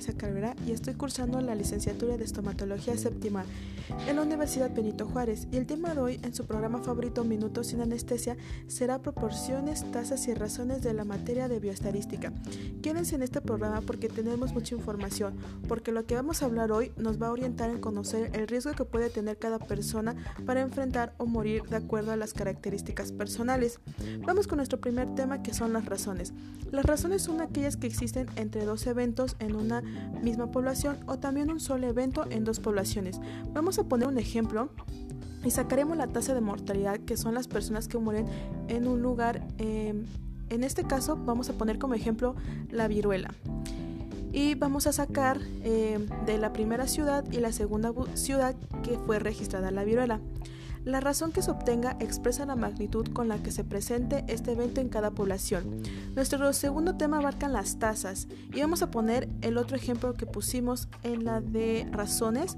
García Cabrera y estoy cursando la licenciatura de estomatología séptima en la Universidad Benito Juárez y el tema de hoy en su programa favorito Minutos sin anestesia será proporciones, tasas y razones de la materia de bioestadística. Quédense en este programa porque tenemos mucha información, porque lo que vamos a hablar hoy nos va a orientar en conocer el riesgo que puede tener cada persona para enfrentar o morir de acuerdo a las características personales. Vamos con nuestro primer tema que son las razones. Las razones son aquellas que existen entre dos eventos en una misma población o también un solo evento en dos poblaciones. Vamos a poner un ejemplo y sacaremos la tasa de mortalidad que son las personas que mueren en un lugar. Em, en este caso vamos a poner como ejemplo la viruela. Y vamos a sacar em, de la primera ciudad y la segunda ciudad que fue registrada la viruela. La razón que se obtenga expresa la magnitud con la que se presente este evento en cada población. Nuestro segundo tema abarca las tasas y vamos a poner el otro ejemplo que pusimos en la de razones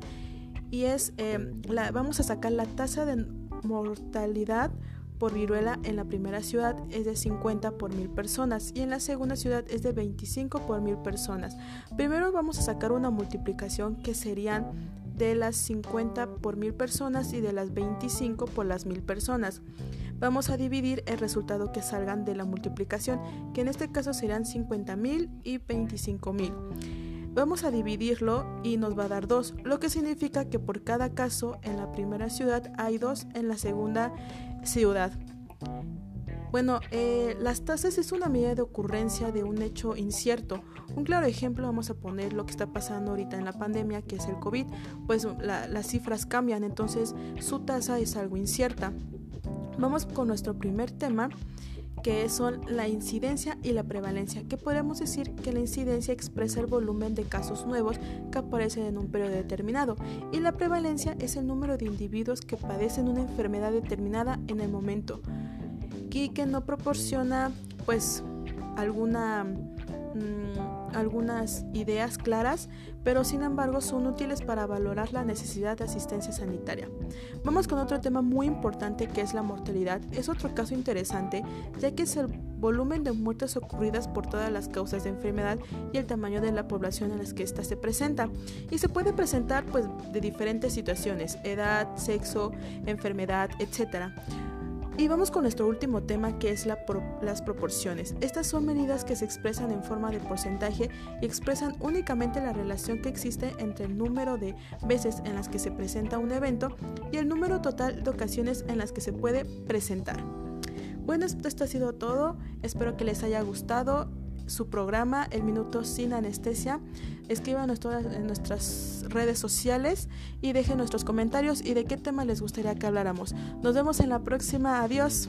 y es, eh, la, vamos a sacar la tasa de mortalidad por viruela en la primera ciudad es de 50 por mil personas y en la segunda ciudad es de 25 por mil personas. Primero vamos a sacar una multiplicación que serían de las 50 por mil personas y de las 25 por las mil personas. Vamos a dividir el resultado que salgan de la multiplicación, que en este caso serán 50 mil y 25 mil. Vamos a dividirlo y nos va a dar 2, lo que significa que por cada caso en la primera ciudad hay 2 en la segunda ciudad. Bueno, eh, las tasas es una medida de ocurrencia de un hecho incierto. Un claro ejemplo vamos a poner lo que está pasando ahorita en la pandemia, que es el COVID, pues las cifras cambian, entonces su tasa es algo incierta. Vamos con nuestro primer tema, que son la incidencia y la prevalencia, que podemos decir que la incidencia expresa el volumen de casos nuevos que aparecen en un periodo determinado y la prevalencia es el número de individuos que padecen una enfermedad determinada en el momento y que no proporciona pues alguna mm, algunas ideas claras, pero sin embargo son útiles para valorar la necesidad de asistencia sanitaria. Vamos con otro tema muy importante que es la mortalidad. Es otro caso interesante, ya que es el volumen de muertes ocurridas por todas las causas de enfermedad y el tamaño de la población en las que ésta se presenta. Y se puede presentar pues de diferentes situaciones, edad, sexo, enfermedad, etc. Y vamos con nuestro último tema que es las proporciones. Estas son medidas que se expresan en forma de porcentaje y expresan únicamente la relación que existe entre el número de veces en las que se presenta un evento y el número total de ocasiones en las que se puede presentar. Bueno, esto ha sido todo. Espero que les haya gustado su programa El Minuto Sin Anestesia. Escriban en nuestras redes sociales y dejen nuestros comentarios y de qué tema les gustaría que habláramos. Nos vemos en la próxima. Adiós.